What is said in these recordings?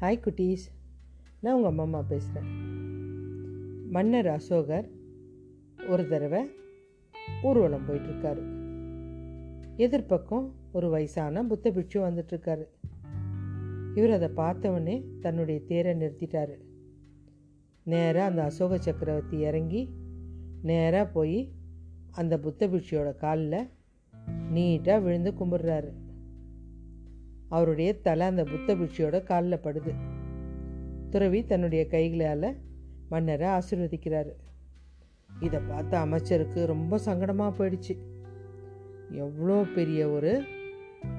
Hi குட்டீஸ் நான் உங்கள் அம்மா அம்மா பேசுகிறேன் மன்னர் அசோகர் ஒரு தடவை ஊர்வலம் போயிட்டுருக்காரு. எதிர்பக்கம் ஒரு வயசான புத்த பிட்சு வந்துட்டுருக்காரு. இவர் அதை பார்த்தவொடனே தன்னுடைய தேரை நிறுத்திட்டாரு. நேராக அந்த அசோக சக்கரவர்த்தி இறங்கி நேராக போய் அந்த புத்த பிட்சியோட காலில் நீட்டாக விழுந்து கும்பிட்றாரு. அவருடைய தலை அந்த புத்த பிட்சியோட காலில் படுது. துறவி தன்னுடைய கைகளால் மன்னரை ஆசீர்வதிக்கிறாரு. இதை பார்த்த அமைச்சருக்கு ரொம்ப சங்கடமாக போயிடுச்சு. எவ்வளோ பெரிய ஒரு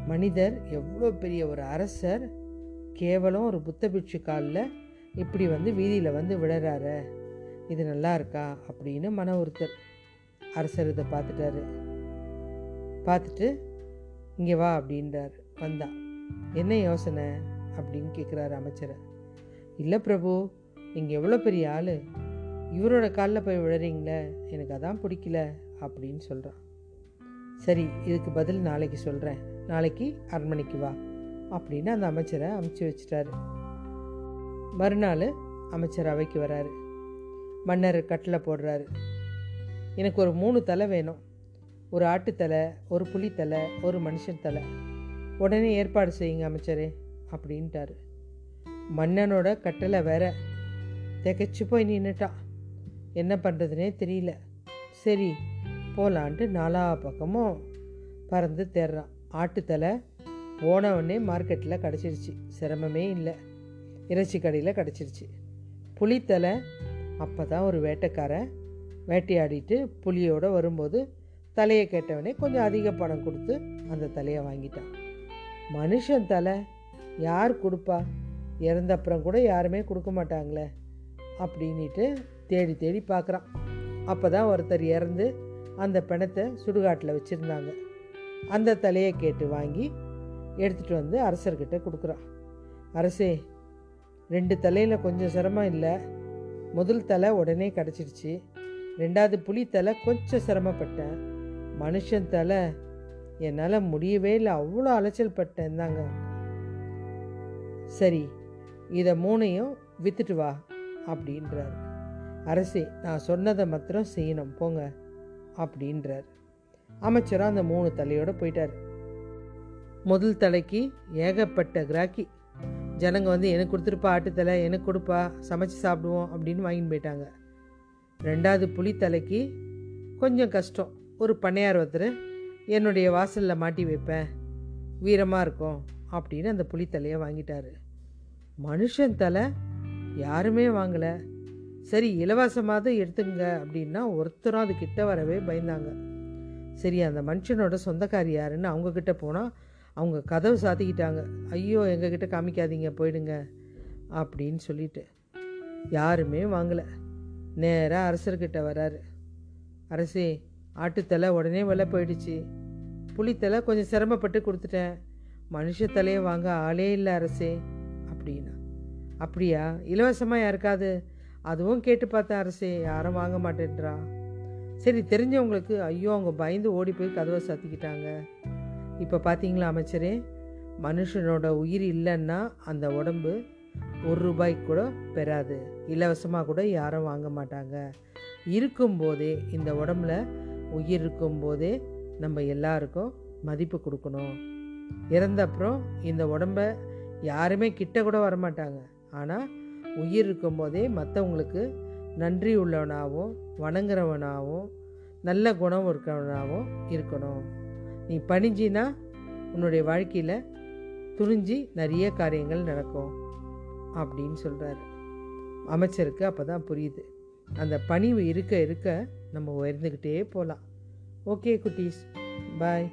மனிதர் எவ்வளோ பெரிய ஒரு அரசர் கேவலம் ஒரு புத்த பிட்சு காலில் இப்படி வந்து வீதியில் வந்து விழறாரு இது நல்லா இருக்கா அப்படின்னு மன ஒருத்தர் அரசர் இதை பார்த்துட்டாரு. பார்த்துட்டு இங்கே வா அப்படின்றார். வந்தான் என்ன யோசனை? அப்படின்னு கேட்குறாரு அமைச்சரை. இல்லை பிரபு நீங்கள் எவ்வளோ பெரிய ஆள்? இவரோட காலில் போய் விழுறீங்களே எனக்கு அதான் பிடிக்கல அப்படின்னு சொல்கிறான் சரி இதுக்கு பதில் நாளைக்கு சொல்கிறேன் நாளைக்கு அரண்மனைக்கு வா அப்படின்னு அந்த அமைச்சரை அமுச்சு வச்சிட்டாரு. மறுநாள் அமைச்சர் அவைக்கு வராரு. மன்னர் கட்டில் போடுறாரு. எனக்கு ஒரு மூணு தலை வேணும். ஒரு ஆட்டுத்தலை ஒரு புலித்தலை ஒரு மனுஷன் தலை. உடனே ஏற்பாடு செய்யுங்க அமைச்சரே அப்படின்ட்டாரு. மன்னனோட கட்டளை வேற. திகைச்சு போய் நின்றுட்டான் என்ன பண்ணுறதுனே தெரியல. சரி போகலான்ட்டு நாலா பக்கமும் பறந்து தேடுறான் ஆட்டுத்தலை போனவொடனே மார்க்கெட்டில் கிடச்சிருச்சு. சிரமமே இல்லை. இறைச்சி கடையில் கிடச்சிருச்சு. புளித்தலை அப்போ தான் ஒரு வேட்டைக்காரன் வேட்டையாடிட்டு புலியோடு வரும்போது தலையை கேட்டவனே கொஞ்சம் அதிக பணம் கொடுத்து அந்த தலையை வாங்கிட்டான். மனுஷன் தலை. யார் கொடுப்பா? இறந்த அப்புறம் கூட யாருமே கொடுக்க மாட்டாங்களே அப்படின்ட்டு தேடி தேடி பார்க்குறான். அப்போ தான் ஒருத்தர் இறந்து அந்த பிணத்தை சுடுகாட்டில் வச்சுருந்தாங்க. அந்த தலையை கேட்டு வாங்கி எடுத்துகிட்டு வந்து அரசர்கிட்ட கொடுக்குறான். அரசே ரெண்டு தலையில் கொஞ்சம் சிரமம் இல்லை. முதல் தலை உடனே கிடச்சிடுச்சு. ரெண்டாவது புலி தலை கொஞ்சம் சிரமப்பட்டேன். மனுஷன் தலை என்னால் முடியவே இல்லை. அவ்வளோ அலைச்சல் பட்டேன் தாங்க. சரி இதை மூணையும் வித்துட்டு வா அப்படின்றார். அரசே நான் சொன்னதை மாத்திரம் செய்யணும் போங்க அப்படின்றார். அமைச்சரும் அந்த மூணு தலையோடு போயிட்டார். முதல் தலைக்கு ஏகப்பட்ட கிராக்கி. ஜனங்க வந்து எனக்கு கொடுத்துருப்பா ஆட்டுத்தலை எனக்கு கொடுப்பா சமைச்சு சாப்பிடுவோம் அப்படின்னு வாங்கின்னு போயிட்டாங்க. ரெண்டாவது புளித்தலைக்கு கொஞ்சம் கஷ்டம். ஒரு பண்ணையார் ஒருத்தர் என்னுடைய வாசலில் மாட்டி வைப்பேன். வீரமாக இருக்கும் அப்படின்னு அந்த புலித்தலையை வாங்கிட்டாரு. மனுஷன் தலை யாருமே வாங்கலை. சரி இலவசமாவது எடுத்துங்க அப்படின்னா ஒருத்தரும் அது கிட்ட வரவே பயந்தாங்க. சரி அந்த மனுஷனோட சொந்தக்காரி யாருன்னு அவங்கக்கிட்ட போனால் அவங்க கதவு சாத்திக்கிட்டாங்க. ஐயோ எங்ககிட்ட காமிக்காதீங்க போயிடுங்க அப்படின்னு சொல்லிட்டு. யாருமே வாங்கலை. நேராக அரசர்கிட்ட வராரு. அரசே ஆட்டுத்தலை உடனே வில போயிடுச்சு. புளித்தலை கொஞ்சம் சிரமப்பட்டு கொடுத்துட்டேன். மனுஷ தலையை வாங்க ஆளே இல்லை அரசே அப்படின்னா. அப்படியா? இலவசமாக யாருக்காது அதுவும் கேட்டு பார்த்தேன் அரசே யாரும் வாங்க மாட்டேன்றா. சரி தெரிஞ்சவங்களுக்கு ஐயோ அவங்க பயந்து ஓடி போய் கதவை சாத்திக்கிட்டாங்க. இப்போ பார்த்தீங்களா அமைச்சரே? மனுஷனோட உயிர் இல்லைன்னா அந்த உடம்பு ஒரு ரூபாய்க்கு கூட பெறாது. இலவசமாக கூட யாரும் வாங்க மாட்டாங்க. இருக்கும்போதே இந்த உடம்புல உயிர் இருக்கும்போதே நம்ம எல்லாருக்கும் மதிப்பு கொடுக்கணும். இறந்த அப்புறம் இந்த உடம்ப யாருமே கிட்ட கூட வரமாட்டாங்க. ஆனால் உயிர் இருக்கும்போதே மற்றவங்களுக்கு நன்றி உள்ளவனாகவும் வணங்குறவனாகவும் நல்ல குணம் இருக்கிறவனாகவும் இருக்கணும். நீ பணிஞ்சினா உன்னுடைய வாழ்க்கையில் துணிஞ்சு நிறைய காரியங்கள் நடக்கும் அப்படின்னு சொல்கிறாரு அமைச்சருக்கு அப்போ தான் புரியுது. அந்த பணிவு இருக்க இருக்க நம்ம உயர்ந்துக்கிட்டே போகலாம் ஓகே குட்டீஸ். பாய்